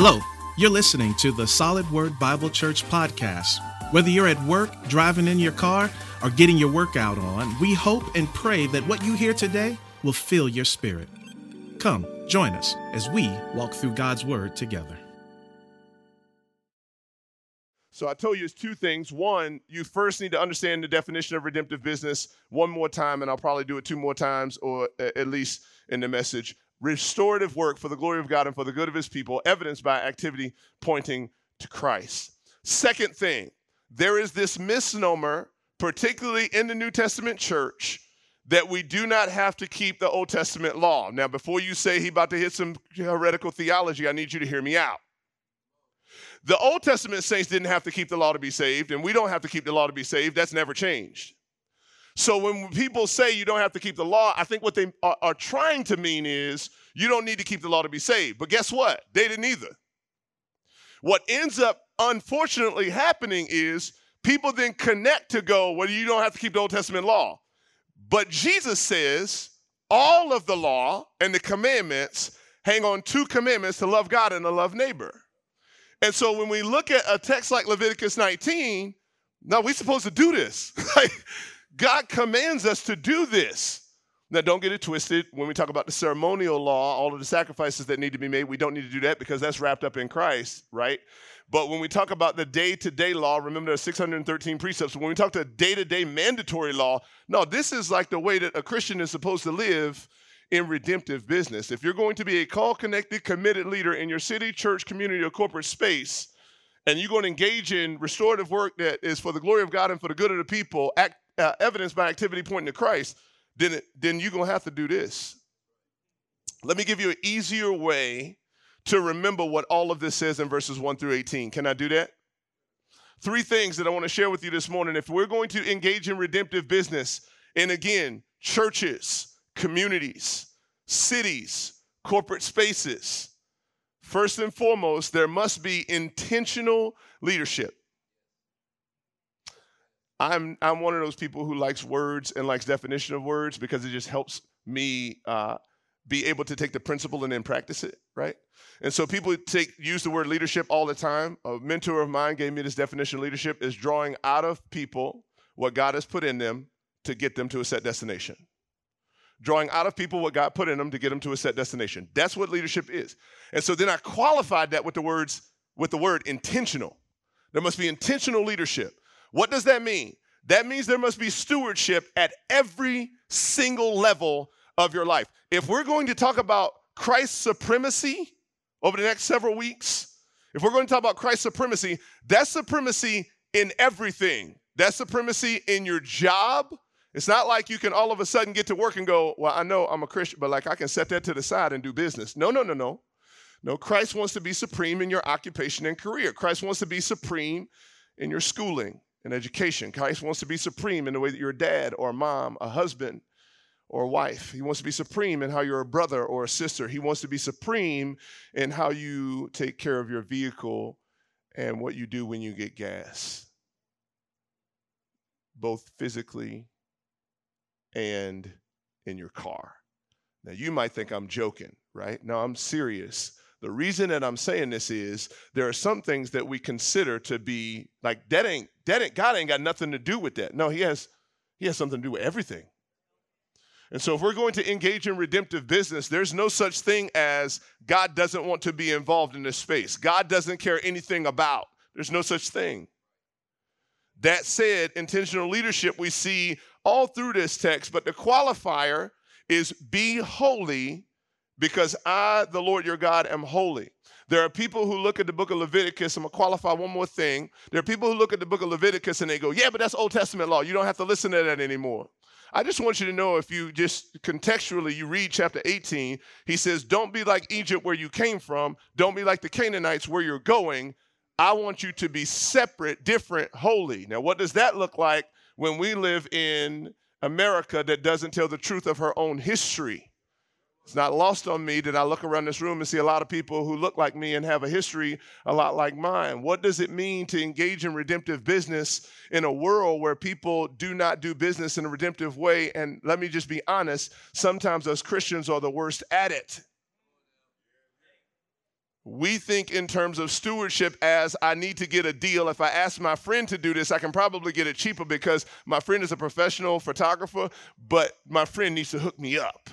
Hello, you're listening to the Solid Word Bible Church podcast. Whether you're at work, driving in your car, or getting your workout on, we hope and pray that what you hear today will fill your spirit. Come, join us as we walk through God's Word together. So I told you it's two things. One, you first need to understand the definition of redemptive business one more time, and I'll probably do it two more times, or at least in the message restorative work for the glory of God and for the good of his people, evidenced by activity pointing to Christ. Second thing, there is this misnomer, particularly in the New Testament church, that we do not have to keep the Old Testament law. Now, before you say he about to hit some heretical theology, I need you to hear me out. The Old Testament saints didn't have to keep the law to be saved, and we don't have to keep the law to be saved. That's never changed. So when people say you don't have to keep the law, I think what they are, are, trying to mean is you don't need to keep the law to be saved. But guess what? They didn't either. What ends up unfortunately happening is people then connect to go, well, you don't have to keep the Old Testament law. But Jesus says all of the law and the commandments hang on two commandments to love God and to love neighbor. And so when we look at a text like Leviticus 19, now we're supposed to do this. God commands us to do this. Now, don't get it twisted. When we talk about the ceremonial law, all of the sacrifices that need to be made, we don't need to do that because that's wrapped up in Christ, right? But when we talk about the day to day law, remember there are 613 precepts. When we talk to day to day mandatory law, no, this is like the way that a Christian is supposed to live in redemptive business. If you're going to be a call connected, committed leader in your city, church, community, or corporate space, and you're going to engage in restorative work that is for the glory of God and for the good of the people, act, uh, evidence by activity pointing to Christ, then, then you're going to have to do this. Let me give you an easier way to remember what all of this says in verses 1 through 18. Can I do that? Three things that I want to share with you this morning. If we're going to engage in redemptive business, and again, churches, communities, cities, corporate spaces, first and foremost, there must be intentional leadership. I'm I'm one of those people who likes words and likes definition of words because it just helps me uh, be able to take the principle and then practice it, right? And so people take use the word leadership all the time. A mentor of mine gave me this definition leadership is drawing out of people what God has put in them to get them to a set destination. Drawing out of people what God put in them to get them to a set destination. That's what leadership is. And so then I qualified that with the words with the word intentional. There must be intentional leadership. What does that mean? That means there must be stewardship at every single level of your life. If we're going to talk about Christ's supremacy over the next several weeks, if we're going to talk about Christ's supremacy, that's supremacy in everything. That's supremacy in your job. It's not like you can all of a sudden get to work and go, Well, I know I'm a Christian, but like I can set that to the side and do business. No, no, no, no. No, Christ wants to be supreme in your occupation and career. Christ wants to be supreme in your schooling in education. Christ wants to be supreme in the way that you're a dad or a mom, a husband or a wife. He wants to be supreme in how you're a brother or a sister. He wants to be supreme in how you take care of your vehicle and what you do when you get gas, both physically and in your car. Now, you might think I'm joking, right? No, I'm serious. The reason that I'm saying this is there are some things that we consider to be like that ain't that ain't God ain't got nothing to do with that. No, he has he has something to do with everything. And so if we're going to engage in redemptive business, there's no such thing as God doesn't want to be involved in this space. God doesn't care anything about. There's no such thing. That said, intentional leadership we see all through this text, but the qualifier is be holy because I, the Lord your God, am holy. There are people who look at the book of Leviticus. I'm going to qualify one more thing. There are people who look at the book of Leviticus and they go, yeah, but that's Old Testament law. You don't have to listen to that anymore. I just want you to know if you just contextually you read chapter 18, he says, Don't be like Egypt where you came from, don't be like the Canaanites where you're going. I want you to be separate, different, holy. Now, what does that look like when we live in America that doesn't tell the truth of her own history? It's not lost on me that I look around this room and see a lot of people who look like me and have a history a lot like mine. What does it mean to engage in redemptive business in a world where people do not do business in a redemptive way? And let me just be honest, sometimes us Christians are the worst at it. we think in terms of stewardship as I need to get a deal. If I ask my friend to do this, I can probably get it cheaper because my friend is a professional photographer, but my friend needs to hook me up.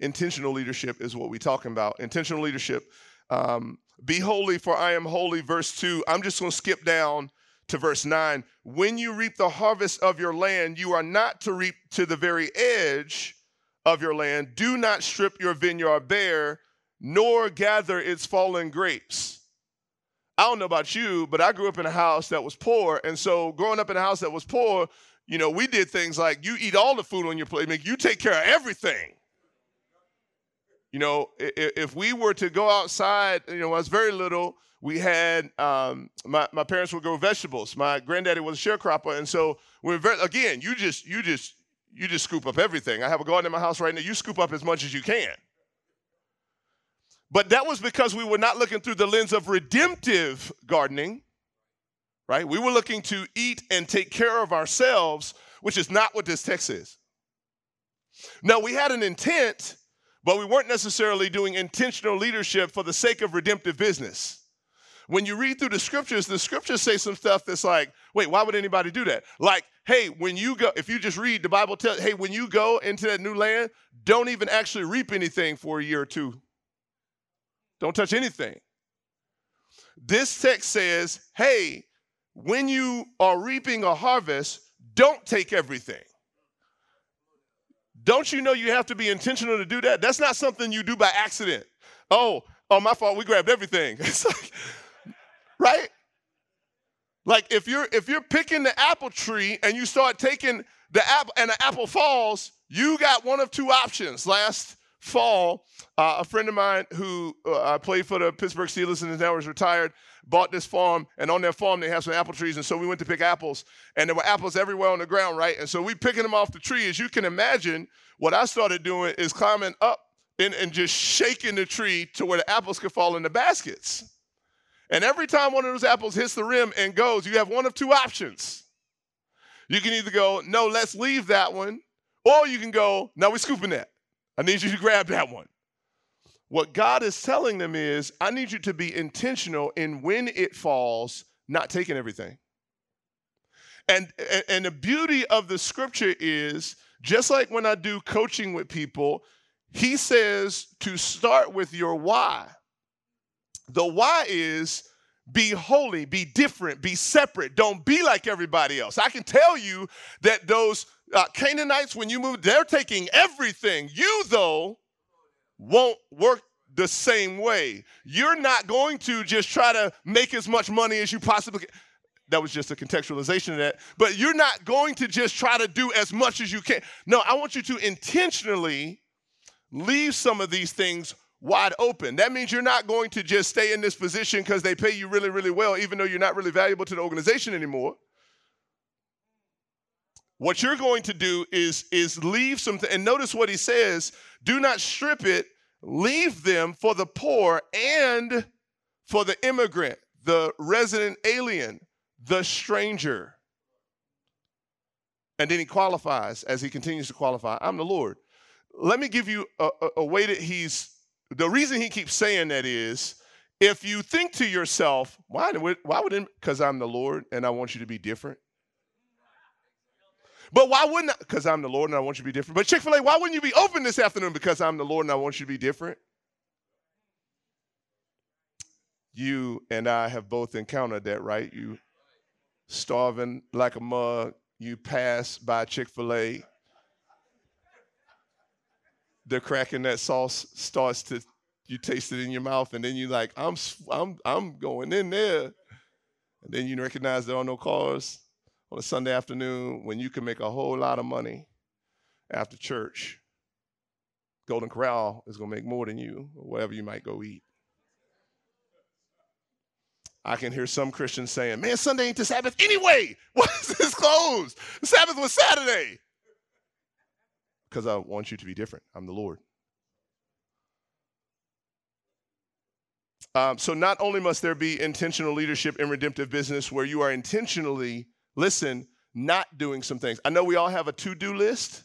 Intentional leadership is what we're talking about. Intentional leadership. Um, Be holy, for I am holy. Verse 2. I'm just going to skip down to verse 9. When you reap the harvest of your land, you are not to reap to the very edge of your land. Do not strip your vineyard bare, nor gather its fallen grapes. I don't know about you, but I grew up in a house that was poor. And so, growing up in a house that was poor, you know, we did things like you eat all the food on your plate, mean, you take care of everything. You know, if we were to go outside, you know, when I was very little, we had um, my, my parents would grow vegetables. My granddaddy was a sharecropper, and so we're very, again, you just you just you just scoop up everything. I have a garden in my house right now. You scoop up as much as you can. But that was because we were not looking through the lens of redemptive gardening, right? We were looking to eat and take care of ourselves, which is not what this text is. Now, we had an intent, but we weren't necessarily doing intentional leadership for the sake of redemptive business. When you read through the scriptures, the scriptures say some stuff that's like, wait, why would anybody do that? Like, hey, when you go, if you just read the Bible, tell, hey, when you go into that new land, don't even actually reap anything for a year or two don't touch anything. This text says, hey, when you are reaping a harvest, don't take everything. Don't you know you have to be intentional to do that? That's not something you do by accident. Oh, oh, my fault, we grabbed everything. It's like, right? Like if you're if you're picking the apple tree and you start taking the apple and the apple falls, you got one of two options. Last fall, uh, a friend of mine who uh, played for the Pittsburgh Steelers and is now is retired bought this farm, and on their farm they have some apple trees, and so we went to pick apples, and there were apples everywhere on the ground, right? And so we picking them off the tree. As you can imagine, what I started doing is climbing up and, and just shaking the tree to where the apples could fall in the baskets. And every time one of those apples hits the rim and goes, you have one of two options. You can either go, no, let's leave that one, or you can go, no, we're scooping that. I need you to grab that one. What God is telling them is, I need you to be intentional in when it falls, not taking everything. And, and the beauty of the scripture is, just like when I do coaching with people, he says to start with your why. The why is be holy, be different, be separate. Don't be like everybody else. I can tell you that those uh, Canaanites, when you move, they're taking everything. You, though, won't work the same way. You're not going to just try to make as much money as you possibly can. That was just a contextualization of that. But you're not going to just try to do as much as you can. No, I want you to intentionally leave some of these things wide open. That means you're not going to just stay in this position because they pay you really, really well, even though you're not really valuable to the organization anymore. What you're going to do is, is leave something. and notice what he says do not strip it, leave them for the poor and for the immigrant, the resident alien, the stranger. And then he qualifies as he continues to qualify I'm the Lord. Let me give you a, a, a way that he's, the reason he keeps saying that is if you think to yourself, why, why would, because I'm the Lord and I want you to be different. But why wouldn't I? Because I'm the Lord and I want you to be different. But Chick fil A, why wouldn't you be open this afternoon? Because I'm the Lord and I want you to be different. You and I have both encountered that, right? You starving like a mug, you pass by Chick fil A. They're cracking that sauce starts to you taste it in your mouth, and then you're like, I'm I'm I'm going in there. And then you recognize there are no cars on a Sunday afternoon when you can make a whole lot of money after church. Golden Corral is going to make more than you, or whatever you might go eat. I can hear some Christians saying, Man, Sunday ain't the Sabbath anyway. Why is this closed? The Sabbath was Saturday. Because I want you to be different. I'm the Lord. Um, so, not only must there be intentional leadership in redemptive business where you are intentionally listen, not doing some things. I know we all have a to do list.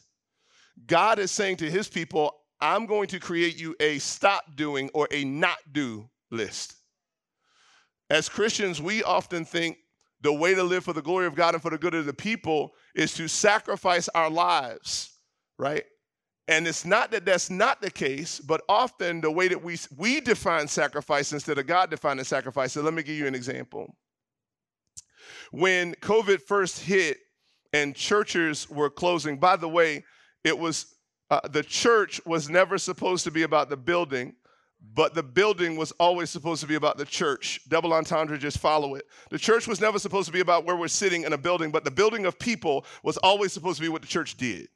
God is saying to his people, I'm going to create you a stop doing or a not do list. As Christians, we often think the way to live for the glory of God and for the good of the people is to sacrifice our lives, right? And it's not that that's not the case, but often the way that we, we define sacrifice instead of God defining sacrifice. So let me give you an example. When COVID first hit and churches were closing, by the way, it was uh, the church was never supposed to be about the building, but the building was always supposed to be about the church. Double entendre, just follow it. The church was never supposed to be about where we're sitting in a building, but the building of people was always supposed to be what the church did.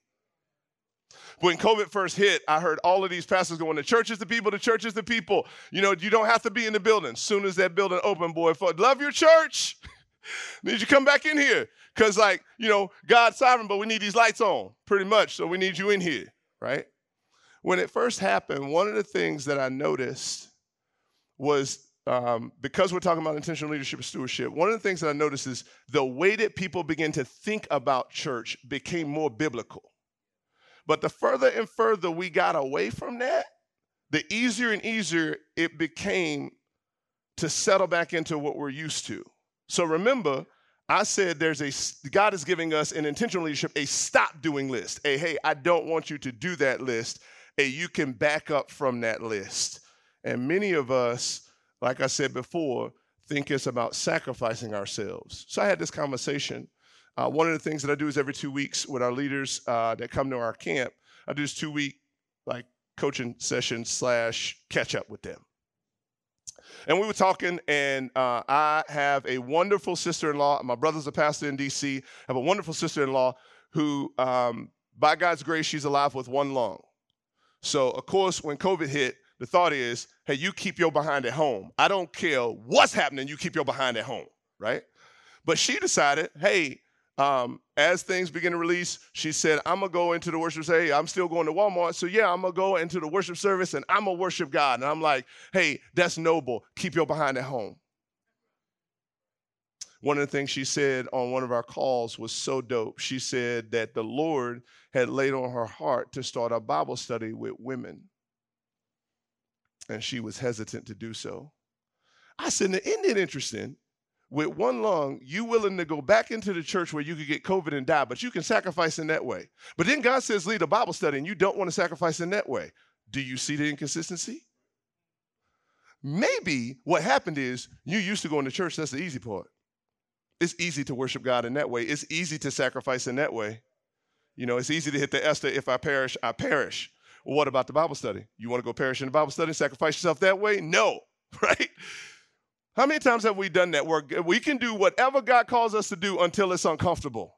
When COVID first hit, I heard all of these pastors going, the church is the people, the church is the people. You know, you don't have to be in the building. Soon as that building opened, boy, love your church. need you come back in here. Because, like, you know, God's sovereign, but we need these lights on, pretty much. So we need you in here, right? When it first happened, one of the things that I noticed was um, because we're talking about intentional leadership and stewardship, one of the things that I noticed is the way that people begin to think about church became more biblical. But the further and further we got away from that, the easier and easier it became to settle back into what we're used to. So remember, I said there's a God is giving us an intentional leadership a stop doing list. A hey, I don't want you to do that list. A you can back up from that list. And many of us, like I said before, think it's about sacrificing ourselves. So I had this conversation uh, one of the things that I do is every two weeks with our leaders uh, that come to our camp, I do this two week like coaching session slash catch up with them. And we were talking, and uh, I have a wonderful sister in law. My brother's a pastor in DC. I have a wonderful sister in law who, um, by God's grace, she's alive with one lung. So, of course, when COVID hit, the thought is, hey, you keep your behind at home. I don't care what's happening, you keep your behind at home, right? But she decided, hey, um, as things begin to release, she said, I'm gonna go into the worship. Say, I'm still going to Walmart. So yeah, I'm gonna go into the worship service and I'm gonna worship God. And I'm like, hey, that's noble. Keep your behind at home. One of the things she said on one of our calls was so dope. She said that the Lord had laid on her heart to start a Bible study with women. And she was hesitant to do so. I said, isn't it interesting with one lung, you willing to go back into the church where you could get COVID and die, but you can sacrifice in that way. But then God says, lead a Bible study, and you don't want to sacrifice in that way. Do you see the inconsistency? Maybe what happened is you used to going to church, that's the easy part. It's easy to worship God in that way. It's easy to sacrifice in that way. You know, it's easy to hit the Esther, if I perish, I perish. Well, what about the Bible study? You want to go perish in the Bible study and sacrifice yourself that way? No, right? How many times have we done that where we can do whatever God calls us to do until it's uncomfortable?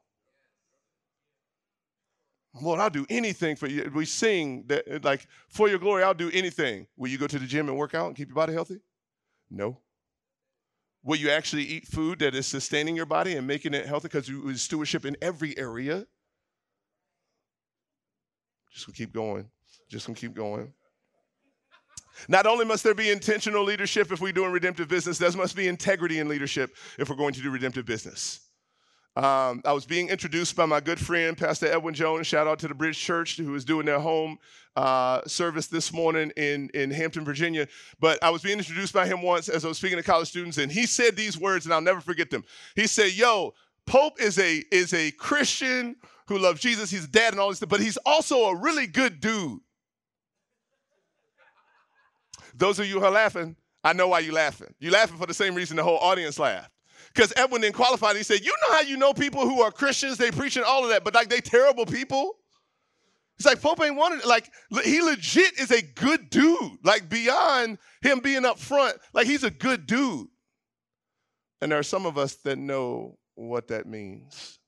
Lord, I'll do anything for you. We sing that like for your glory, I'll do anything. Will you go to the gym and work out and keep your body healthy? No. Will you actually eat food that is sustaining your body and making it healthy because you stewardship in every area? Just gonna keep going. Just gonna keep going. Not only must there be intentional leadership if we're doing redemptive business, there must be integrity in leadership if we're going to do redemptive business. Um, I was being introduced by my good friend, Pastor Edwin Jones. Shout out to the Bridge Church, who is doing their home uh, service this morning in, in Hampton, Virginia. But I was being introduced by him once as I was speaking to college students, and he said these words, and I'll never forget them. He said, Yo, Pope is a, is a Christian who loves Jesus. He's a dad and all this stuff, but he's also a really good dude. Those of you who are laughing, I know why you're laughing. You're laughing for the same reason the whole audience laughed. Because Edwin didn't qualify. He said, You know how you know people who are Christians, they preaching all of that, but like they terrible people? It's like Pope ain't wanted, like, he legit is a good dude. Like, beyond him being up front, like, he's a good dude. And there are some of us that know what that means.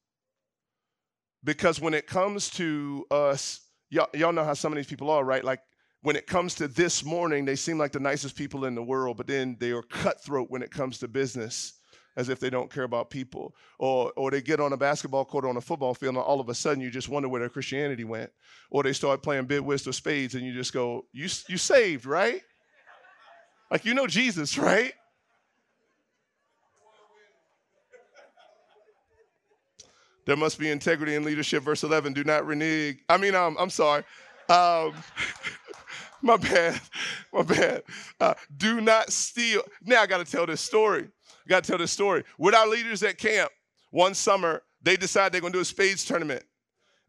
Because when it comes to us, y'all, y'all know how some of these people are, right? Like, when it comes to this morning, they seem like the nicest people in the world, but then they are cutthroat when it comes to business, as if they don't care about people. Or, or they get on a basketball court or on a football field, and all of a sudden you just wonder where their Christianity went. Or they start playing bid, whist, or spades, and you just go, you, you saved, right? Like, you know Jesus, right? There must be integrity in leadership. Verse 11, do not renege. I mean, I'm sorry. Um, my bad, my bad. Uh, do not steal. Now I got to tell this story. I got to tell this story. With our leaders at camp, one summer they decide they're going to do a spades tournament.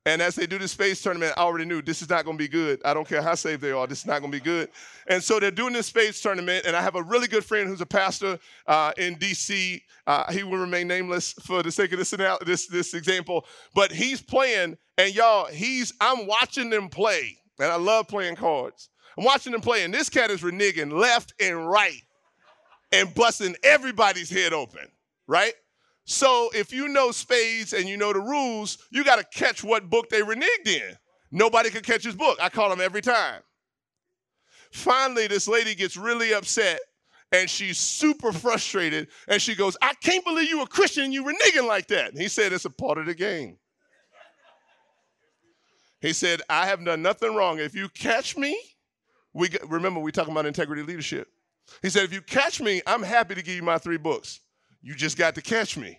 And as they do the spades tournament, I already knew this is not going to be good. I don't care how safe they are, this is not going to be good. And so they're doing this spades tournament, and I have a really good friend who's a pastor uh, in D.C. Uh, he will remain nameless for the sake of this, this this example, but he's playing, and y'all, he's I'm watching them play, and I love playing cards. I'm watching them play, and this cat is reneging left and right, and busting everybody's head open, right? So if you know spades and you know the rules, you got to catch what book they reneged in. Nobody could catch his book. I call him every time. Finally, this lady gets really upset and she's super frustrated and she goes, I can't believe you a Christian and you reneging like that. And he said, It's a part of the game. He said, I have done nothing wrong. If you catch me, we remember we talking about integrity leadership. He said, if you catch me, I'm happy to give you my three books. You just got to catch me.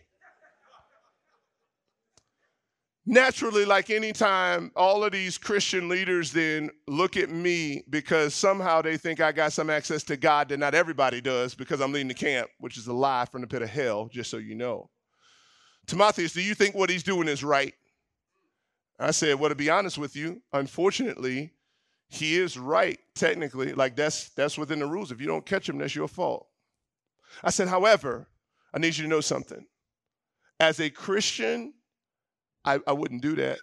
Naturally, like anytime, all of these Christian leaders then look at me because somehow they think I got some access to God that not everybody does because I'm leading the camp, which is a lie from the pit of hell, just so you know. Timotheus, do you think what he's doing is right? I said, well, to be honest with you, unfortunately, he is right technically. Like that's that's within the rules. If you don't catch him, that's your fault. I said, however, I need you to know something. As a Christian, I, I wouldn't do that.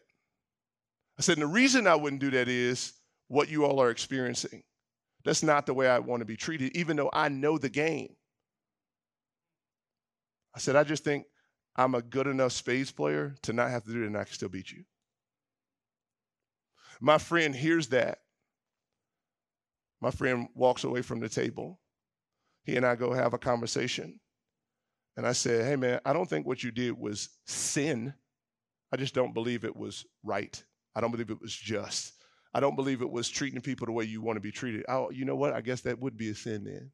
I said, the reason I wouldn't do that is what you all are experiencing. That's not the way I want to be treated, even though I know the game. I said, I just think I'm a good enough spades player to not have to do it and I can still beat you. My friend hears that. My friend walks away from the table. He and I go have a conversation. And I said, Hey, man, I don't think what you did was sin. I just don't believe it was right. I don't believe it was just. I don't believe it was treating people the way you want to be treated. Oh, you know what? I guess that would be a sin then.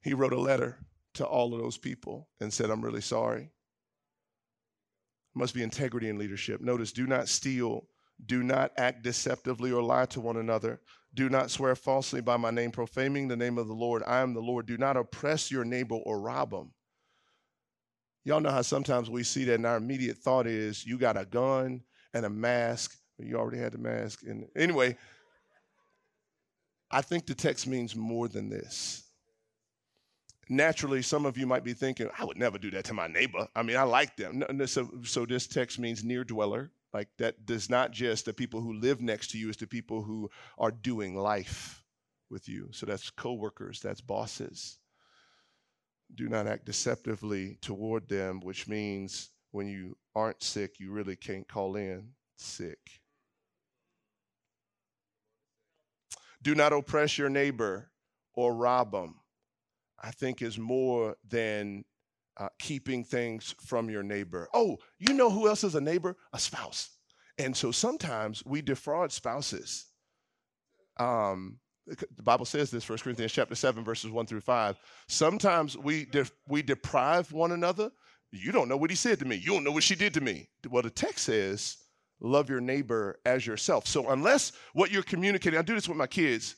he wrote a letter to all of those people and said, I'm really sorry. Must be integrity in leadership. Notice, do not steal, do not act deceptively or lie to one another. Do not swear falsely by my name, profaning the name of the Lord. I am the Lord. Do not oppress your neighbor or rob him. Y'all know how sometimes we see that, and our immediate thought is, you got a gun and a mask. You already had the mask. And anyway, I think the text means more than this. Naturally, some of you might be thinking, I would never do that to my neighbor. I mean, I like them. So, so this text means near dweller. Like that does not just the people who live next to you, it's the people who are doing life with you. So that's coworkers, that's bosses. Do not act deceptively toward them, which means when you aren't sick, you really can't call in sick. Do not oppress your neighbor or rob them. I think is more than uh, keeping things from your neighbor. Oh, you know who else is a neighbor? A spouse. And so sometimes we defraud spouses. Um, the Bible says this, 1 Corinthians chapter 7, verses 1 through 5. Sometimes we, de- we deprive one another. You don't know what he said to me. You don't know what she did to me. Well, the text says, love your neighbor as yourself. So unless what you're communicating, I do this with my kids.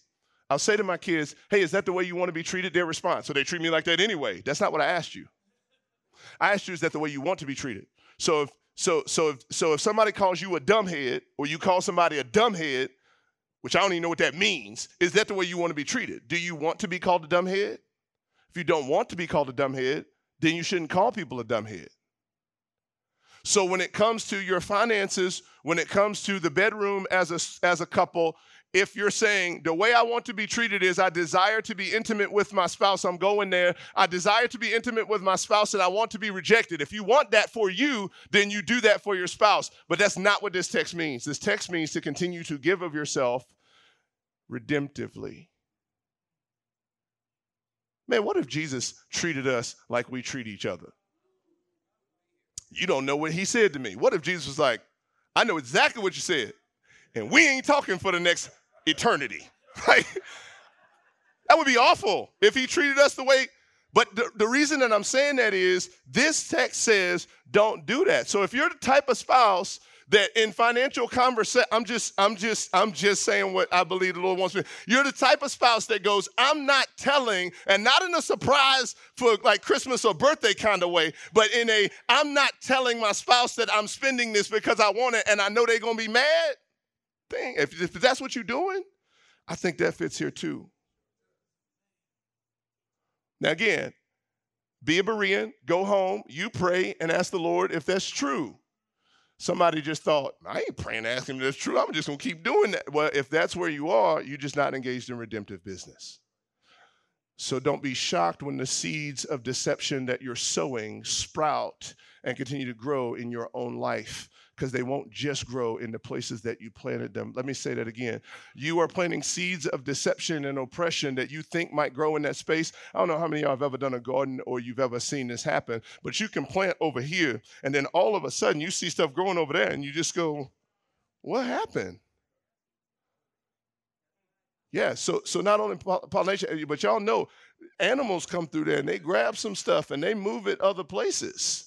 I'll say to my kids, hey, is that the way you want to be treated? Their response. So they treat me like that anyway. That's not what I asked you. I asked you, is that the way you want to be treated? So if so so if so if somebody calls you a dumbhead or you call somebody a dumbhead, which I don't even know what that means, is that the way you want to be treated? Do you want to be called a dumbhead? If you don't want to be called a dumbhead, then you shouldn't call people a dumbhead. So when it comes to your finances, when it comes to the bedroom as a as a couple, if you're saying the way I want to be treated is I desire to be intimate with my spouse, I'm going there. I desire to be intimate with my spouse and I want to be rejected. If you want that for you, then you do that for your spouse. But that's not what this text means. This text means to continue to give of yourself redemptively. Man, what if Jesus treated us like we treat each other? You don't know what he said to me. What if Jesus was like, I know exactly what you said, and we ain't talking for the next eternity. Like, that would be awful if he treated us the way. But the, the reason that I'm saying that is this text says don't do that. So if you're the type of spouse that in financial conversation, I'm just, I'm just, I'm just saying what I believe the Lord wants me. You're the type of spouse that goes, I'm not telling, and not in a surprise for like Christmas or birthday kind of way, but in a, I'm not telling my spouse that I'm spending this because I want it and I know they're gonna be mad thing. If, if that's what you're doing, I think that fits here too. Now, again, be a Berean, go home, you pray, and ask the Lord if that's true. Somebody just thought, I ain't praying asking if that's true. I'm just gonna keep doing that. Well, if that's where you are, you're just not engaged in redemptive business. So don't be shocked when the seeds of deception that you're sowing sprout and continue to grow in your own life because they won't just grow in the places that you planted them. Let me say that again. You are planting seeds of deception and oppression that you think might grow in that space. I don't know how many of y'all have ever done a garden or you've ever seen this happen, but you can plant over here, and then all of a sudden you see stuff growing over there, and you just go, What happened? Yeah, so so not only pollination, but y'all know animals come through there and they grab some stuff and they move it other places.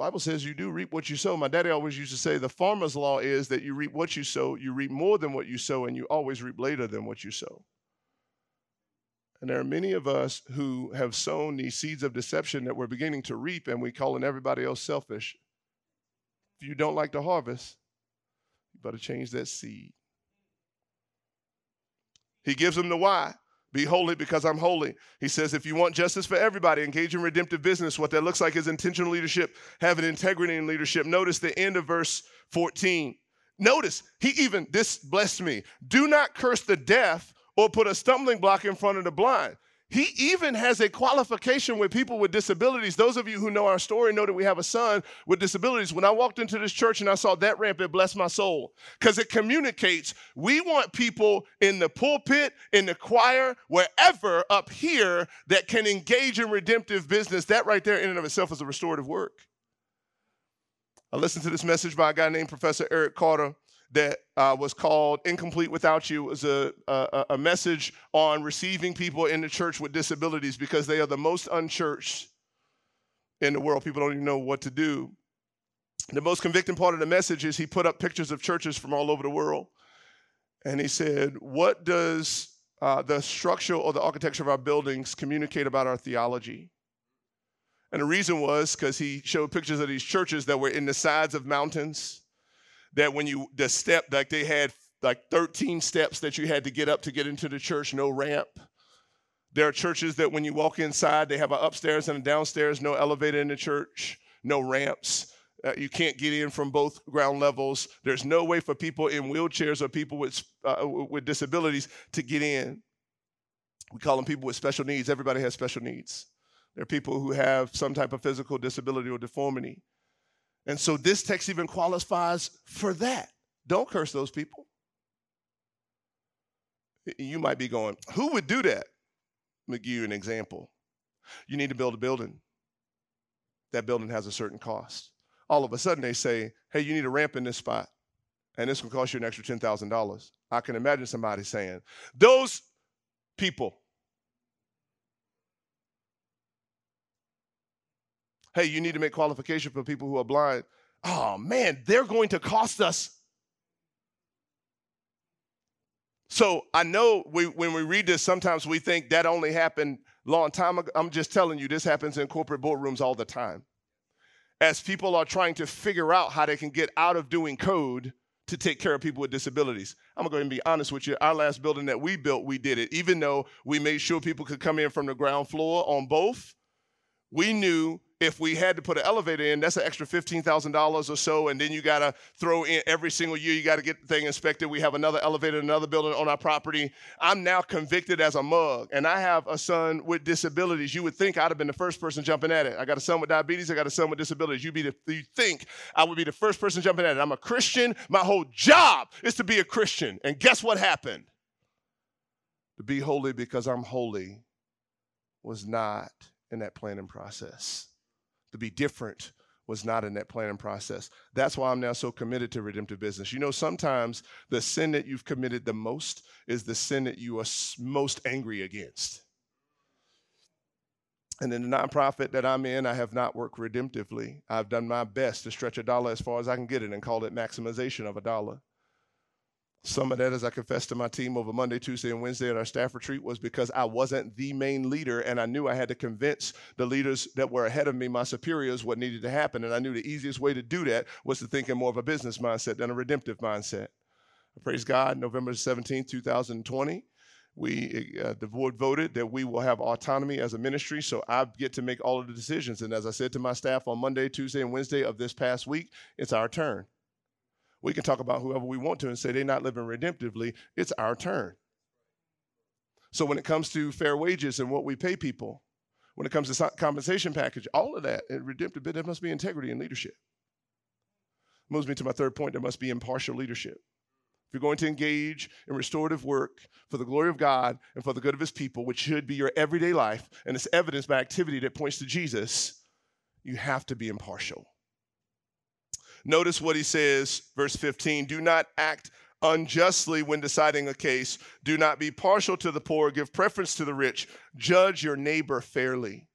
Bible says you do reap what you sow. My daddy always used to say the farmer's law is that you reap what you sow, you reap more than what you sow, and you always reap later than what you sow. And there are many of us who have sown these seeds of deception that we're beginning to reap, and we're calling everybody else selfish. If you don't like the harvest, you better change that seed. He gives them the why. Be holy because I'm holy. He says, if you want justice for everybody, engage in redemptive business. What that looks like is intentional leadership, having integrity in leadership. Notice the end of verse 14. Notice, he even, this blessed me. Do not curse the deaf or put a stumbling block in front of the blind. He even has a qualification with people with disabilities. Those of you who know our story know that we have a son with disabilities. When I walked into this church and I saw that ramp, it blessed my soul because it communicates we want people in the pulpit, in the choir, wherever up here that can engage in redemptive business. That right there, in and of itself, is a restorative work. I listened to this message by a guy named Professor Erik Carter that uh, was called Incomplete Without You. It was a, a, a message on receiving people in the church with disabilities because they are the most unchurched in the world. People don't even know what to do. The most convicting part of the message is he put up pictures of churches from all over the world. And he said, What does uh, the structure or the architecture of our buildings communicate about our theology? And the reason was because he showed pictures of these churches that were in the sides of mountains that when you the step like they had like 13 steps that you had to get up to get into the church, no ramp. There are churches that when you walk inside, they have an upstairs and a downstairs, no elevator in the church, no ramps. Uh, you can't get in from both ground levels. There's no way for people in wheelchairs or people with uh, with disabilities to get in. We call them people with special needs. Everybody has special needs. There are people who have some type of physical disability or deformity. And so this text even qualifies for that. Don't curse those people. You might be going, who would do that? Let me give you an example. You need to build a building. That building has a certain cost. All of a sudden they say, hey, you need a ramp in this spot, and this will cost you an extra $10,000. I can imagine somebody saying, those people hey, you need to make qualification for people who are blind. Oh man, they're going to cost us. So I know we, when we read this, sometimes we think that only happened long time ago. I'm just telling you, this happens in corporate boardrooms all the time. As people are trying to figure out how they can get out of doing code to take care of people with disabilities. I'm gonna go and be honest with you. Our last building that we built, we did it. Even though we made sure people could come in from the ground floor on both, we knew if we had to put an elevator in, that's an extra $15,000 or so. And then you got to throw in every single year, you got to get the thing inspected. We have another elevator, another building on our property. I'm now convicted as a mug, and I have a son with disabilities. You would think I'd have been the first person jumping at it. I got a son with diabetes, I got a son with disabilities. You'd be the, you think I would be the first person jumping at it. I'm a Christian. My whole job is to be a Christian. And guess what happened? To be holy because I'm holy was not in that planning process to be different was not in that planning process. That's why I'm now so committed to redemptive business. You know, sometimes the sin that you've committed the most is the sin that you are most angry against. And in the nonprofit that I'm in, I have not worked redemptively. I've done my best to stretch a dollar as far as I can get it and call it maximization of a dollar. Some of that, as I confessed to my team over Monday, Tuesday, and Wednesday at our staff retreat, was because I wasn't the main leader and I knew I had to convince the leaders that were ahead of me, my superiors, what needed to happen. And I knew the easiest way to do that was to think in more of a business mindset than a redemptive mindset. Praise God, November 17, 2020 we uh, the board voted that we will have autonomy as a ministry so i get to make all of the decisions and as i said to my staff on monday tuesday and wednesday of this past week it's our turn we can talk about whoever we want to and say they're not living redemptively. It's our turn. So when it comes to fair wages and what we pay people when it comes to compensation package all of that and redemptive there must be integrity in leadership. Moves me to my third point there must be impartial leadership. If you're going to engage in restorative work for the glory of God and for the good of his people, which should be your everyday life, and it's evidenced by activity that points to Jesus, you have to be impartial. Notice what he says, verse 15 do not act unjustly when deciding a case, do not be partial to the poor, give preference to the rich, judge your neighbor fairly.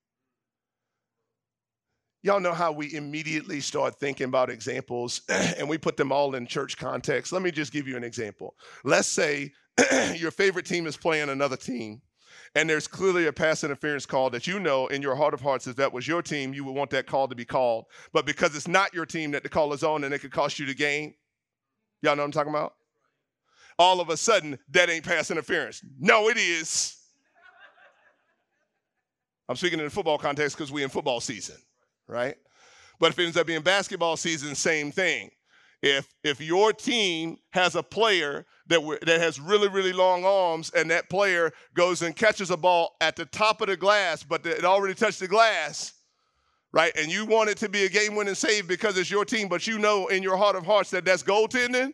Y'all know how we immediately start thinking about examples and we put them all in church context. Let me just give you an example. Let's say your favorite team is playing another team and there's clearly a pass interference call that you know in your heart of hearts if that was your team you would want that call to be called but because it's not your team that the call is on and it could cost you the game y'all know what i'm talking about all of a sudden that ain't pass interference no it is i'm speaking in the football context because we're in football season right? But if it ends up being basketball season, same thing. If if your team has a player that that has really really long arms and that player goes and catches a ball at the top of the glass, but it already touched the glass, right? And you want it to be a game-winning save because it's your team, but you know in your heart of hearts that that's goaltending.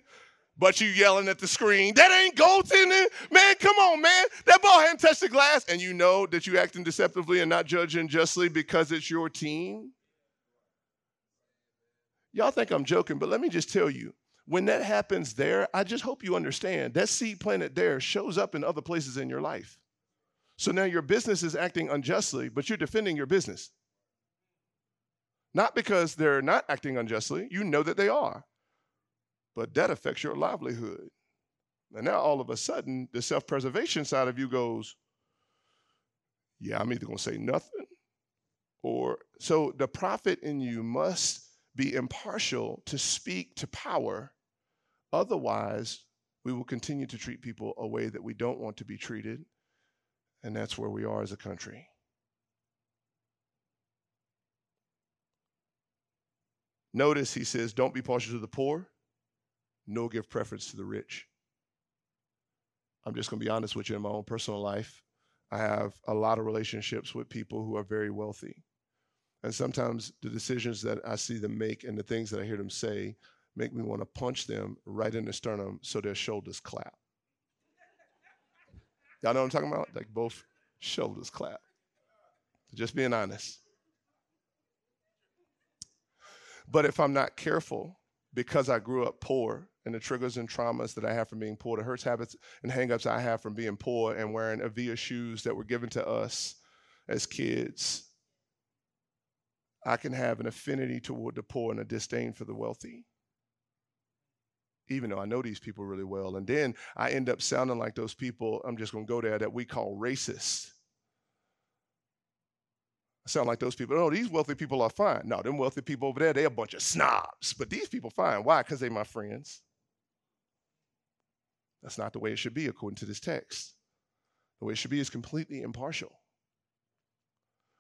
But you yelling at the screen, that ain't goaltending, man. Come on, man. That ball hadn't touched the glass, and you know that you acting deceptively and not judging justly because it's your team. Y'all think I'm joking, but let me just tell you when that happens there, I just hope you understand that seed planted there shows up in other places in your life. So now your business is acting unjustly, but you're defending your business. Not because they're not acting unjustly, you know that they are, but that affects your livelihood. And now all of a sudden, the self preservation side of you goes, Yeah, I'm either going to say nothing or so the prophet in you must be impartial to speak to power. Otherwise, we will continue to treat people a way that we don't want to be treated. And that's where we are as a country. Notice he says, don't be partial to the poor, nor give preference to the rich. I'm just going to be honest with you in my own personal life. I have a lot of relationships with people who are very wealthy. And sometimes the decisions that I see them make and the things that I hear them say make me want to punch them right in the sternum so their shoulders clap. Y'all know what I'm talking about? Like both shoulders clap. Just being honest. But if I'm not careful, because I grew up poor and the triggers and traumas that I have from being poor, the hurts, habits, and hangups I have from being poor and wearing Avia shoes that were given to us as kids, I can have an affinity toward the poor and a disdain for the wealthy. Even though I know these people really well. And then I end up sounding like those people, I'm just going to go there, that we call racist. I sound like those people. Oh, these wealthy people are fine. No, them wealthy people over there, they're a bunch of snobs. But these people fine. Why? Because they're my friends. That's not the way it should be according to this text. The way it should be is completely impartial.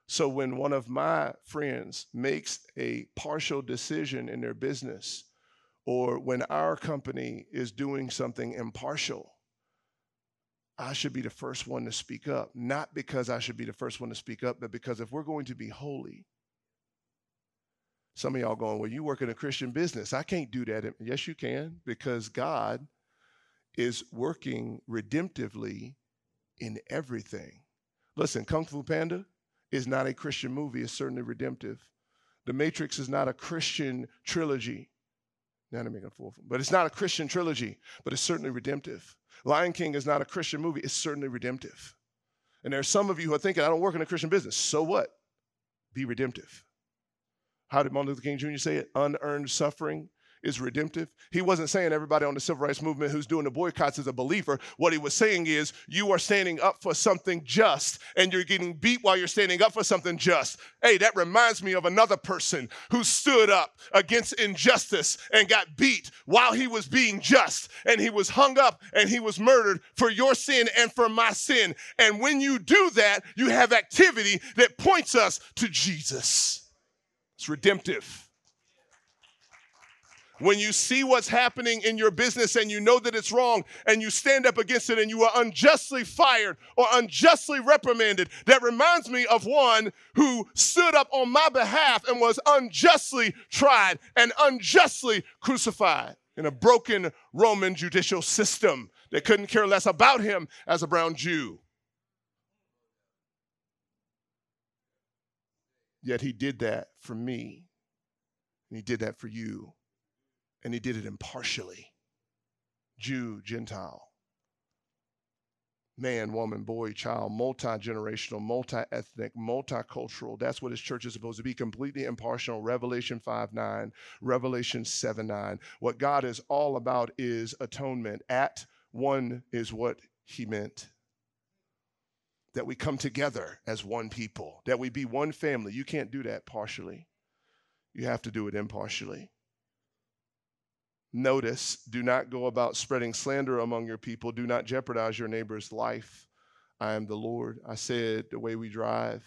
So when one of my friends makes a partial decision in their business, or when our company is doing something impartial, I should be the first one to speak up. Not because I should be the first one to speak up, but because if we're going to be holy, some of y'all going, Well, you work in a Christian business. I can't do that. Yes, you can, because God is working redemptively in everything. Listen, Kung Fu Panda, is not a Christian movie, it's certainly redemptive. The Matrix is not a Christian trilogy. Now to make a fool of them. But it's not a Christian trilogy, but it's certainly redemptive. Lion King is not a Christian movie, it's certainly redemptive. And there are some of you who are thinking, I don't work in a Christian business. So what? be redemptive. How did Martin Luther King Jr. say it? Unearned suffering is redemptive. He wasn't saying everybody on the civil rights movement who's doing the boycotts is a believer. What he was saying is you are standing up for something just and you're getting beat while you're standing up for something just. Hey, that reminds me of another person who stood up against injustice and got beat while he was being just and he was hung up and he was murdered for your sin and for my sin. And when you do that, you have activity that points us to Jesus. It's redemptive. When you see what's happening in your business and you know that it's wrong and you stand up against it and you are unjustly fired or unjustly reprimanded, that reminds me of one who stood up on my behalf and was unjustly tried and unjustly crucified in a broken Roman judicial system that couldn't care less about him as a brown Jew. Yet he did that for me, and he did that for you and he did it impartially Jew, Gentile, man, woman, boy, child, multi generational, multi ethnic, multicultural. That's what his church is supposed to be completely impartial. Revelation 5 9, Revelation 7 9. What God is all about is atonement. At one is what he meant. That we come together as one people, that we be one family. You can't do that partially, you have to do it impartially. Notice, do not go about spreading slander among your people. Do not jeopardize your neighbor's life. I am the Lord. I said the way we drive.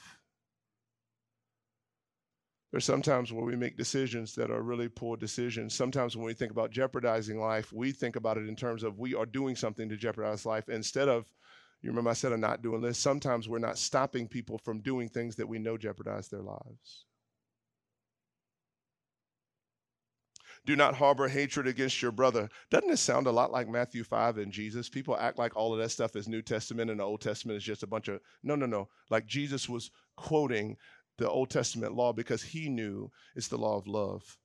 There's sometimes where we make decisions that are really poor decisions. Sometimes when we think about jeopardizing life, we think about it in terms of we are doing something to jeopardize life instead of, you remember I said I'm not doing this. Sometimes we're not stopping people from doing things that we know jeopardize their lives. Do not harbor hatred against your brother. Doesn't this sound a lot like Matthew 5 and Jesus? People act like all of that stuff is New Testament and the Old Testament is just a bunch of, no, no, no. Like Jesus was quoting the Old Testament law because he knew it's the law of love.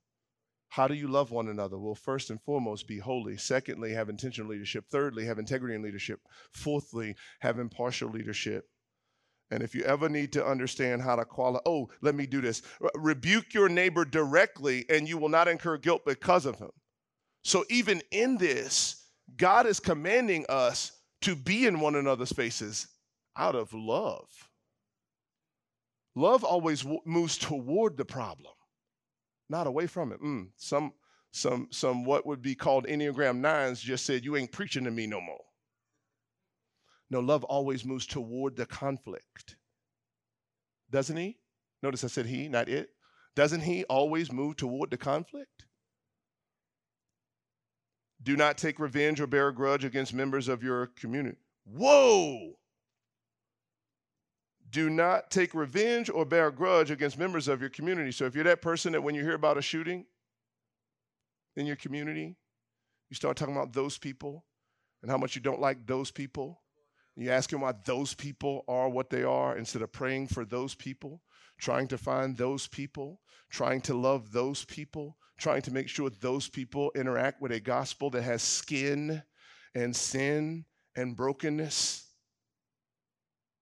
How do you love one another? Well, first and foremost, be holy. Secondly, have intentional leadership. Thirdly, have integrity in leadership. Fourthly, have impartial leadership. And if you ever need to understand how to qualify, oh, let me do this. Rebuke your neighbor directly, and you will not incur guilt because of him. So even in this, God is commanding us to be in one another's faces out of love. Love always w- moves toward the problem, not away from it. Mm, some, some, some what would be called Enneagram nines just said, "You ain't preaching to me no more." No, love always moves toward the conflict. Doesn't he? Notice I said he, not it. Doesn't he always move toward the conflict? Do not take revenge or bear a grudge against members of your community. Whoa! Do not take revenge or bear a grudge against members of your community. So if you're that person that when you hear about a shooting in your community, you start talking about those people and how much you don't like those people you ask him why those people are what they are instead of praying for those people, trying to find those people, trying to love those people, trying to make sure those people interact with a gospel that has skin and sin and brokenness.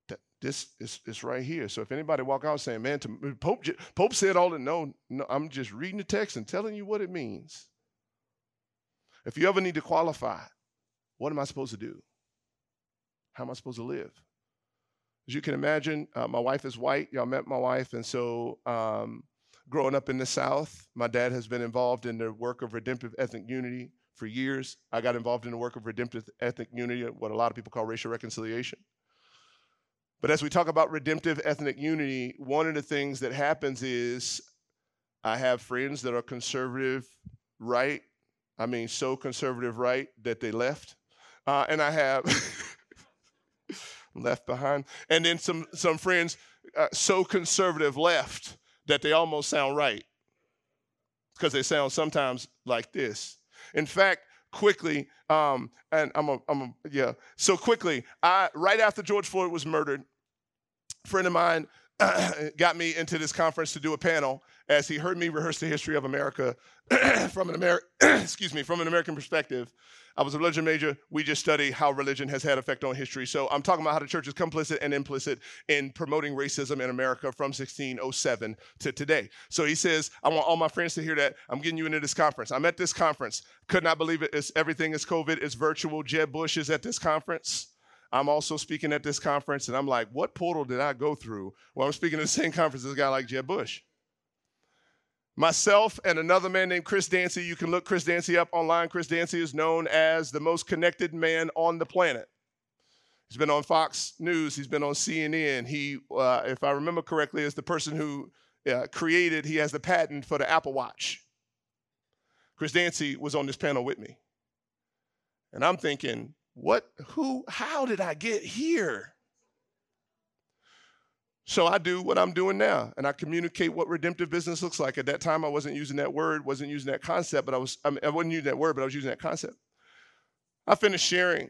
That This is, is right here. So if anybody walk out saying, man, to, Pope, Pope said all that, no, no, I'm just reading the text and telling you what it means. If you ever need to qualify, what am I supposed to do? How am I supposed to live? As you can imagine, uh, my wife is white. Y'all met my wife. And so, um, growing up in the South, my dad has been involved in the work of redemptive ethnic unity for years. I got involved in the work of redemptive ethnic unity, what a lot of people call racial reconciliation. But as we talk about redemptive ethnic unity, one of the things that happens is I have friends that are conservative right. I mean, so conservative right that they left. Uh, and I have. left behind. And then some, some friends uh, so conservative left that they almost sound right because they sound sometimes like this. In fact, quickly, um, and I'm a, I'm a, yeah. So quickly, I right after George Floyd was murdered, a friend of mine got me into this conference to do a panel as he heard me rehearse the history of America from an American, excuse me from an American perspective. I was a religion major. We just study how religion has had effect on history. So I'm talking about how the church is complicit and implicit in promoting racism in America from 1607 to today. So he says, I want all my friends to hear that. I'm getting you into this conference. I'm at this conference. Could not believe it. It's, everything is COVID. It's virtual. Jeb Bush is at this conference. I'm also speaking at this conference, and I'm like, what portal did I go through? Well, I'm speaking at the same conference as a guy like Jeb Bush. Myself and another man named Chris Dancy. You can look Chris Dancy up online. Chris Dancy is known as the most connected man on the planet. He's been on Fox News. He's been on CNN. He, uh, if I remember correctly, is the person who uh, created. He has the patent for the Apple Watch. Chris Dancy was on this panel with me, and I'm thinking, what? Who? How did I get here? So I do what I'm doing now, and I communicate what redemptive business looks like. At that time, I wasn't using that word, wasn't using that concept, but I was. I, mean, I wasn't using that word, but I was using that concept. I finished sharing.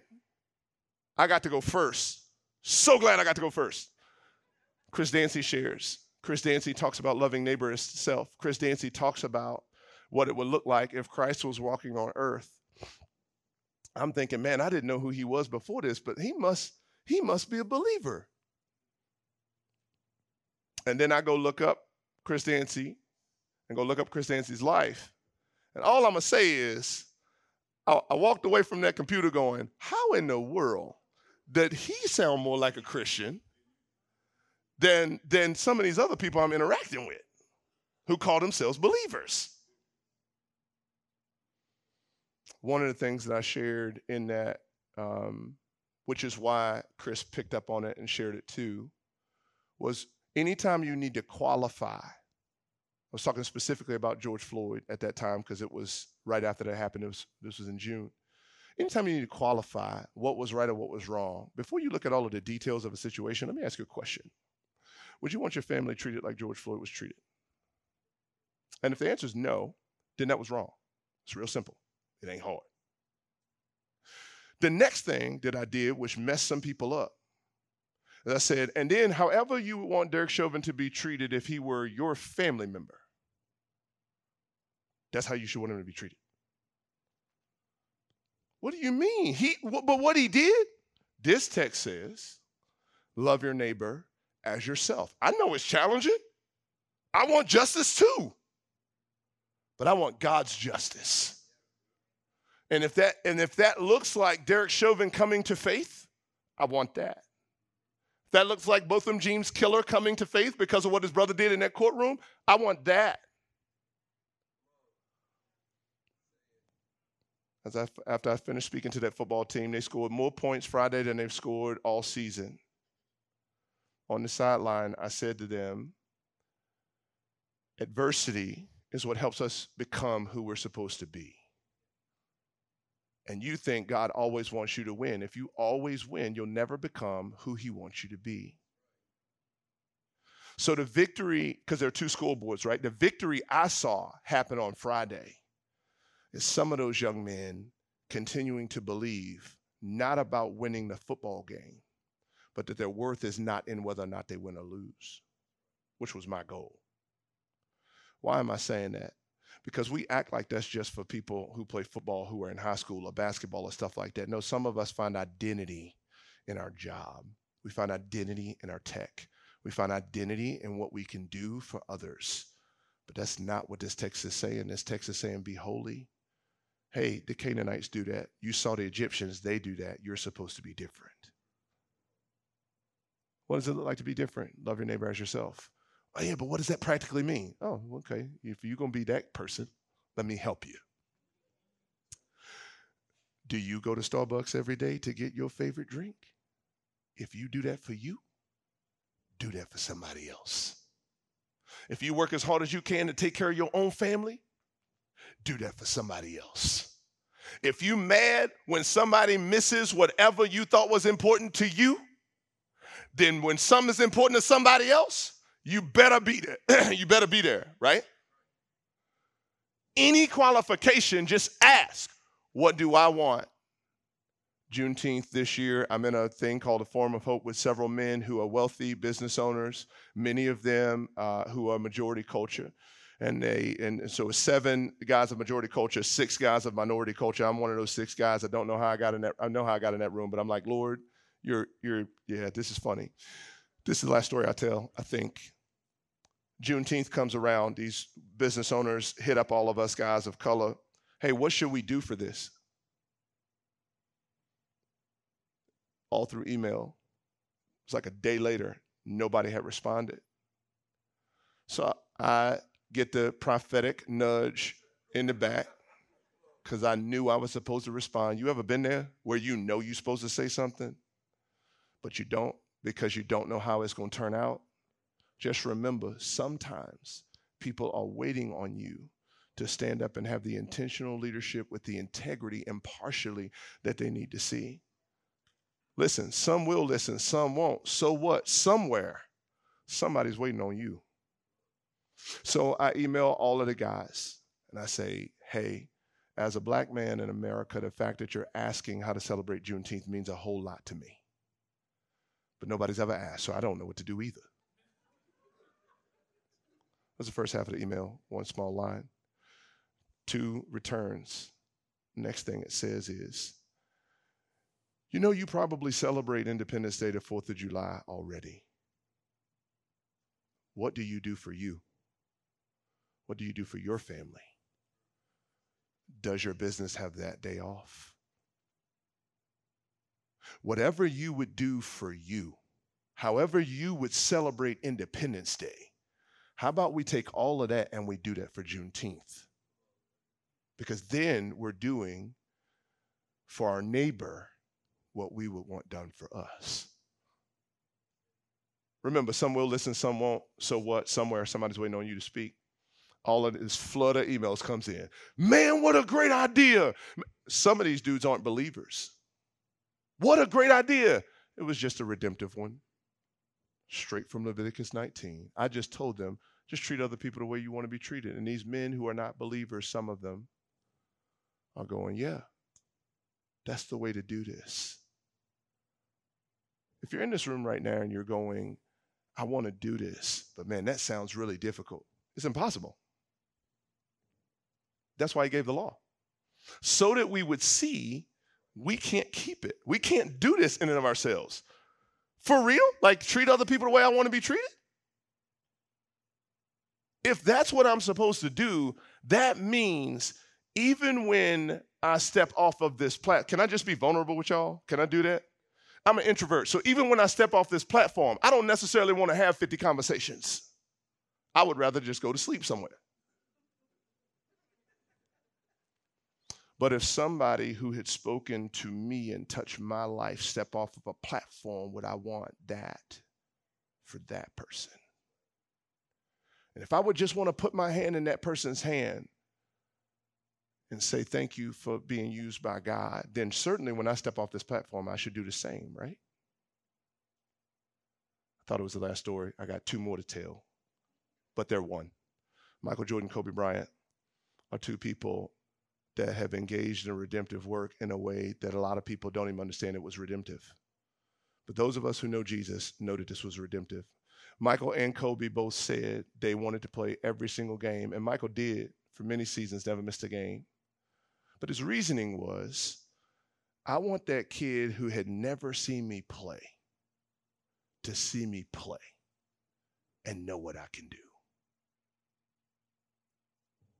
I got to go first. So glad I got to go first. Chris Dancy shares. Chris Dancy talks about loving neighbor as self. Chris Dancy talks about what it would look like if Christ was walking on earth. I'm thinking, man, I didn't know who he was before this, but he must he must be a believer. And then I go look up Chris Dancy and go look up Chris Dancy's life. And all I'm going to say is, I, I, walked away from that computer going, how in the world did he sound more like a Christian than, than some of these other people I'm interacting with who call themselves believers? One of the things that I shared in that, um, which is why Chris picked up on it and shared it too, was anytime you need to qualify, I was talking specifically about George Floyd at that time because it was right after that happened. Was, this was in June. Anytime you need to qualify what was right or what was wrong, before you look at all of the details of a situation, let me ask you a question. Would you want your family treated like George Floyd was treated? And if the answer is no, then that was wrong. It's real simple. It ain't hard. The next thing that I did, which messed some people up, as I said, and then however you would want Derek Chauvin to be treated if he were your family member, that's how you should want him to be treated. What do you mean? He, but what he did, this text says, love your neighbor as yourself. I know it's challenging. I want justice too. But I want God's justice. And if that and if that looks like Derek Chauvin coming to faith, I want that. That looks like Botham Jean's killer coming to faith because of what his brother did in that courtroom. I want that. As I, after I finished speaking to that football team, they scored more points Friday than they've scored all season. On the sideline, I said to them, adversity is what helps us become who we're supposed to be and you think God always wants you to win, if you always win, you'll never become who He wants you to be. So the victory, because there are two school boards, right? The victory I saw happen on Friday is some of those young men continuing to believe not about winning the football game, but that their worth is not in whether or not they win or lose, which was my goal. Why am I saying that? Because we act like that's just for people who play football who are in high school or basketball or stuff like that. No, some of us find identity in our job. We find identity in our tech. We find identity in what we can do for others. But that's not what this text is saying. This text is saying, be holy. Hey, the Canaanites do that. You saw the Egyptians, they do that. You're supposed to be different. What does it look like to be different? Love your neighbor as yourself. Oh, yeah, but what does that practically mean? Oh, okay. If you're going to be that person, let me help you. Do you go to Starbucks every day to get your favorite drink? If you do that for you, do that for somebody else. If you work as hard as you can to take care of your own family, do that for somebody else. If you mad when somebody misses whatever you thought was important to you, then when something is important to somebody else, you better be there. you better be there, right? Any qualification, just ask, what do I want Juneteenth this year, I'm in a thing called a Forum of Hope with several men who are wealthy business owners, many of them uh, who are majority culture. And they and so seven guys of majority culture, six guys of minority culture. I'm one of those six guys. I don't know how I got in that. I know how I got in that room, but I'm like, Lord, you're you're yeah. This is funny. This is the last story I tell. I think Juneteenth comes around. These business owners hit up all of us guys of color. Hey, what should we do for this? all through email. It was like a day later, nobody had responded. So I get the prophetic nudge in the back because I knew I was supposed to respond. You ever been there where you know you're supposed to say something, but you don't because you don't know how it's going to turn out? Just remember, sometimes people are waiting on you to stand up and have the intentional leadership with the integrity impartially that they need to see. Listen, some will listen, some won't. So what? Somewhere, somebody's waiting on you. So I email all of the guys and I say, hey, as a black man in America, the fact that you're asking how to celebrate Juneteenth means a whole lot to me. But nobody's ever asked, so I don't know what to do either. That's the first half of the email, one small line. Two returns. Next thing it says is, you know, you probably celebrate Independence Day, the 4th of July already. What do you do for you? What do you do for your family? Does your business have that day off? Whatever you would do for you, however you would celebrate Independence Day, how about we take all of that and we do that for Juneteenth? Because then we're doing for our neighbor what we would want done for us. Remember, some will listen, some won't. So what? Somewhere somebody's waiting on you to speak. All of this flood of emails comes in. Man, what a great idea. Some of these dudes aren't believers. What a great idea. It was just a redemptive one. Straight from Leviticus 19. I just told them, just treat other people the way you want to be treated. And these men who are not believers, some of them, are going, yeah, that's the way to do this. If you're in this room right now and you're going, I want to do this, but man, that sounds really difficult. It's impossible. That's why he gave the law. So that we would see we can't keep it. We can't do this in and of ourselves. For real? Like treat other people the way I want to be treated? If that's what I'm supposed to do, that means even when I step off of this platform, can I just be vulnerable with y'all? Can I do that? I'm an introvert. So even when I step off this platform, I don't necessarily want to have 50 conversations. I would rather just go to sleep somewhere. But if somebody who had spoken to me and touched my life step off of a platform, would I want that for that person? And if I would just want to put my hand in that person's hand and say thank you for being used by God, then certainly when I step off this platform, I should do the same, right? I thought it was the last story. I got two more to tell, but they're one. Michael Jordan, Kobe Bryant are two people that have engaged in redemptive work in a way that a lot of people don't even understand it was redemptive. But those of us who know Jesus know that this was redemptive. Michael and Kobe both said they wanted to play every single game, and Michael did for many seasons, never missed a game. But his reasoning was I want that kid who had never seen me play to see me play and know what I can do.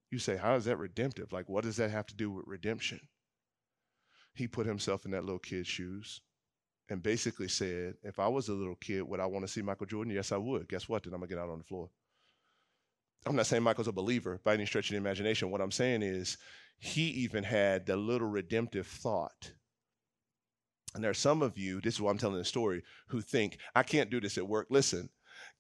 You say, how is that redemptive? Like, what does that have to do with redemption? He put himself in that little kid's shoes and basically said, if I was a little kid, would I want to see Michael Jordan? Yes, I would. Guess what? Then I'm going to get out on the floor. I'm not saying Michael's a believer by any stretch of the imagination. What I'm saying is he even had the little redemptive thought. And there are some of you, this is why I'm telling the story, who think, I can't do this at work. Listen,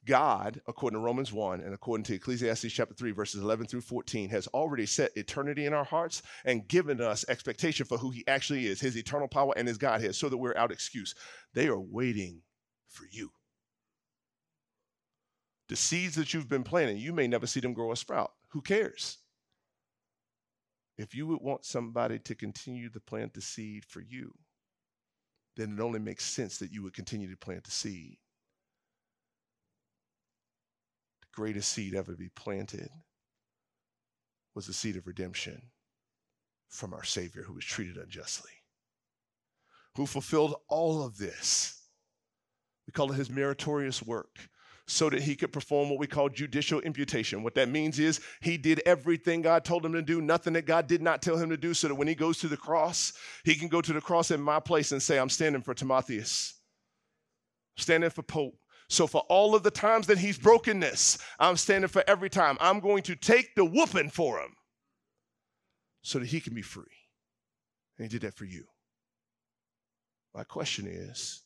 God, according to Romans 1 and according to Ecclesiastes chapter 3, verses 11 through 14, has already set eternity in our hearts and given us expectation for who he actually is, his eternal power and his Godhead, so that we're out excuse. They are waiting for you. The seeds that you've been planting, you may never see them grow a sprout. Who cares? If you would want somebody to continue to plant the seed for you, then it only makes sense that you would continue to plant the seed. The greatest seed ever to be planted was the seed of redemption from our Savior who was treated unjustly, who fulfilled all of this. We call it his meritorious work so that he could perform what we call judicial imputation. What that means is he did everything God told him to do, nothing that God did not tell him to do, so that when he goes to the cross, he can go to the cross in my place and say, I'm standing for Timotheus, standing for Pope. So, for all of the times that he's broken this, I'm standing for every time. I'm going to take the whooping for him so that he can be free. And he did that for you. My question is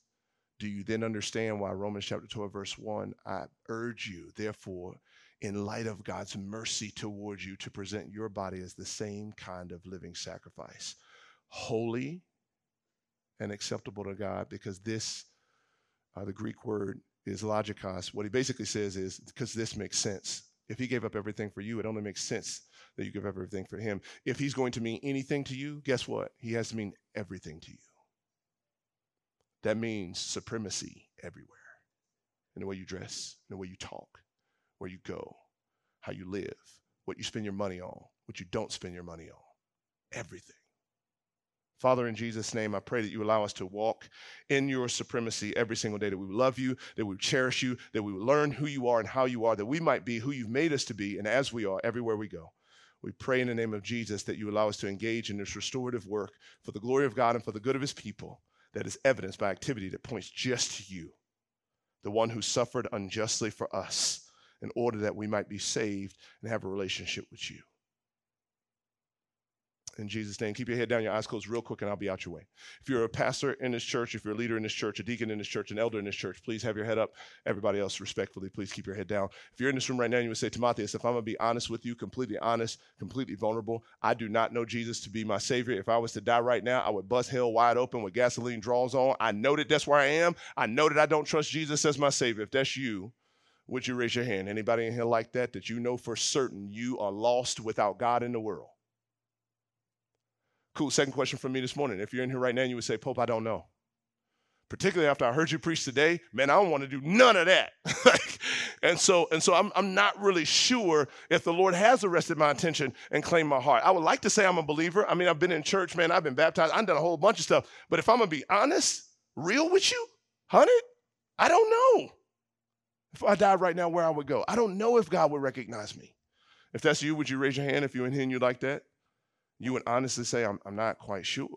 do you then understand why Romans chapter 12, verse 1? I urge you, therefore, in light of God's mercy towards you, to present your body as the same kind of living sacrifice, holy and acceptable to God, because this, uh, the Greek word is logikos. What he basically says is because this makes sense. If he gave up everything for you, it only makes sense that you give up everything for him. If he's going to mean anything to you, guess what? He has to mean everything to you. That means supremacy everywhere in the way you dress, in the way you talk, where you go, how you live, what you spend your money on, what you don't spend your money on. Everything. Father, in Jesus' name, I pray that you allow us to walk in your supremacy every single day, that we love you, that we cherish you, that we learn who you are and how you are, that we might be who you've made us to be, and as we are, everywhere we go. We pray in the name of Jesus that you allow us to engage in this restorative work for the glory of God and for the good of his people that is evidenced by activity that points just to you, the one who suffered unjustly for us in order that we might be saved and have a relationship with you. In Jesus' name, keep your head down, your eyes closed real quick, and I'll be out your way. If you're a pastor in this church, if you're a leader in this church, a deacon in this church, an elder in this church, please have your head up. Everybody else, respectfully, please keep your head down. If you're in this room right now, you would say, Timotheus, if I'm going to be honest with you, completely honest, completely vulnerable, I do not know Jesus to be my Savior. If I was to die right now, I would bust hell wide open with gasoline draws on. I know that that's where I am. I know that I don't trust Jesus as my Savior. If that's you, would you raise your hand? Anybody in here like that, that you know for certain you are lost without God in the world? Cool. Second question from me this morning. If you're in here right now and you would say, Pope, I don't know. Particularly after I heard you preach today, man, I don't want to do none of that. and so, and so I'm, I'm not really sure if the Lord has arrested my attention and claimed my heart. I would like to say I'm a believer. I mean, I've been in church, man, I've been baptized, I've done a whole bunch of stuff. But if I'm gonna be honest, real with you, honey, I don't know. If I died right now, where I would go. I don't know if God would recognize me. If that's you, would you raise your hand if you're in here and you like that? You would honestly say, I'm, I'm not quite sure.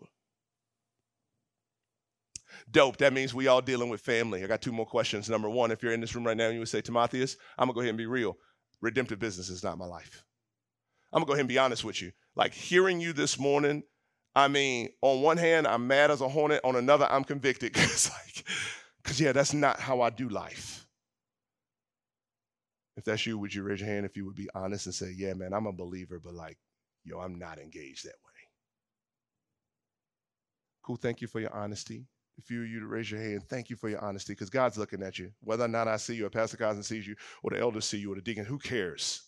Dope. That means we all dealing with family. I got two more questions. Number one, if you're in this room right now and you would say, Timotheus, I'm gonna go ahead and be real. Redemptive business is not my life. I'm gonna go ahead and be honest with you. Like hearing you this morning, I mean, on one hand, I'm mad as a hornet. On another, I'm convicted. Cause like, cause yeah, that's not how I do life. If that's you, would you raise your hand if you would be honest and say, yeah, man, I'm a believer, but like yo, I'm not engaged that way. Cool. Thank you for your honesty. A few of you to raise your hand, thank you for your honesty because God's looking at you. Whether or not I see you, or Pastor Cousin sees you, or the elders see you, or the deacon, who cares?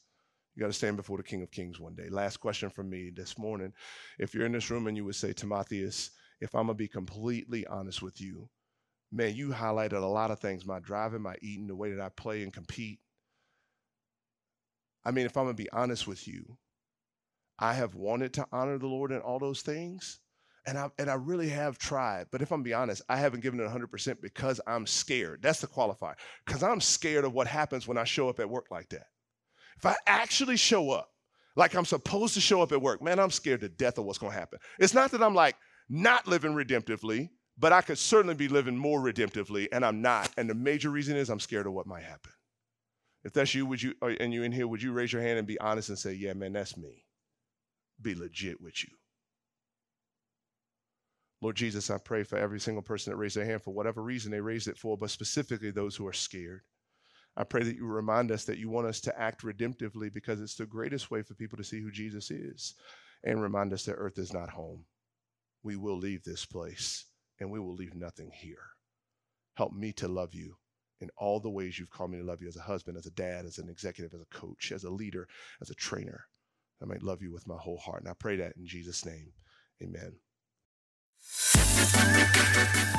You got to stand before the King of Kings one day. Last question from me this morning. If you're in this room and you would say, Timotheus, if I'm going to be completely honest with you, man, you highlighted a lot of things my driving, my eating, the way that I play and compete. I mean, if I'm going to be honest with you, I have wanted to honor the Lord in all those things. And I, and I really have tried. But if I'm be honest, I haven't given it 100% because I'm scared. That's the qualifier. Because I'm scared of what happens when I show up at work like that. If I actually show up like I'm supposed to show up at work, man, I'm scared to death of what's going to happen. It's not that I'm like not living redemptively, but I could certainly be living more redemptively, and I'm not. And the major reason is I'm scared of what might happen. If that's you, would you, uh, and you in here, would you raise your hand and be honest and say, yeah, man, that's me? Be legit with you. Lord Jesus, I pray for every single person that raised their hand for whatever reason they raised it for, but specifically those who are scared. I pray that you remind us that you want us to act redemptively because it's the greatest way for people to see who Jesus is. And remind us that earth is not home. We will leave this place and we will leave nothing here. Help me to love you in all the ways you've called me to love you as a husband, as a dad, as an executive, as a coach, as a leader, as a trainer. I might love you with my whole heart. And I pray that in Jesus' name. Amen.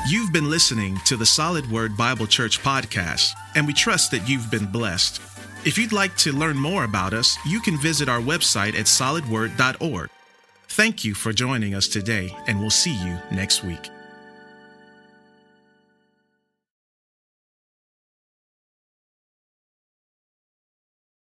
You've been listening to the Solid Word Bible Church podcast, and we trust that you've been blessed. If you'd like to learn more about us, you can visit our website at solidword.org. Thank you for joining us today, and we'll see you next week.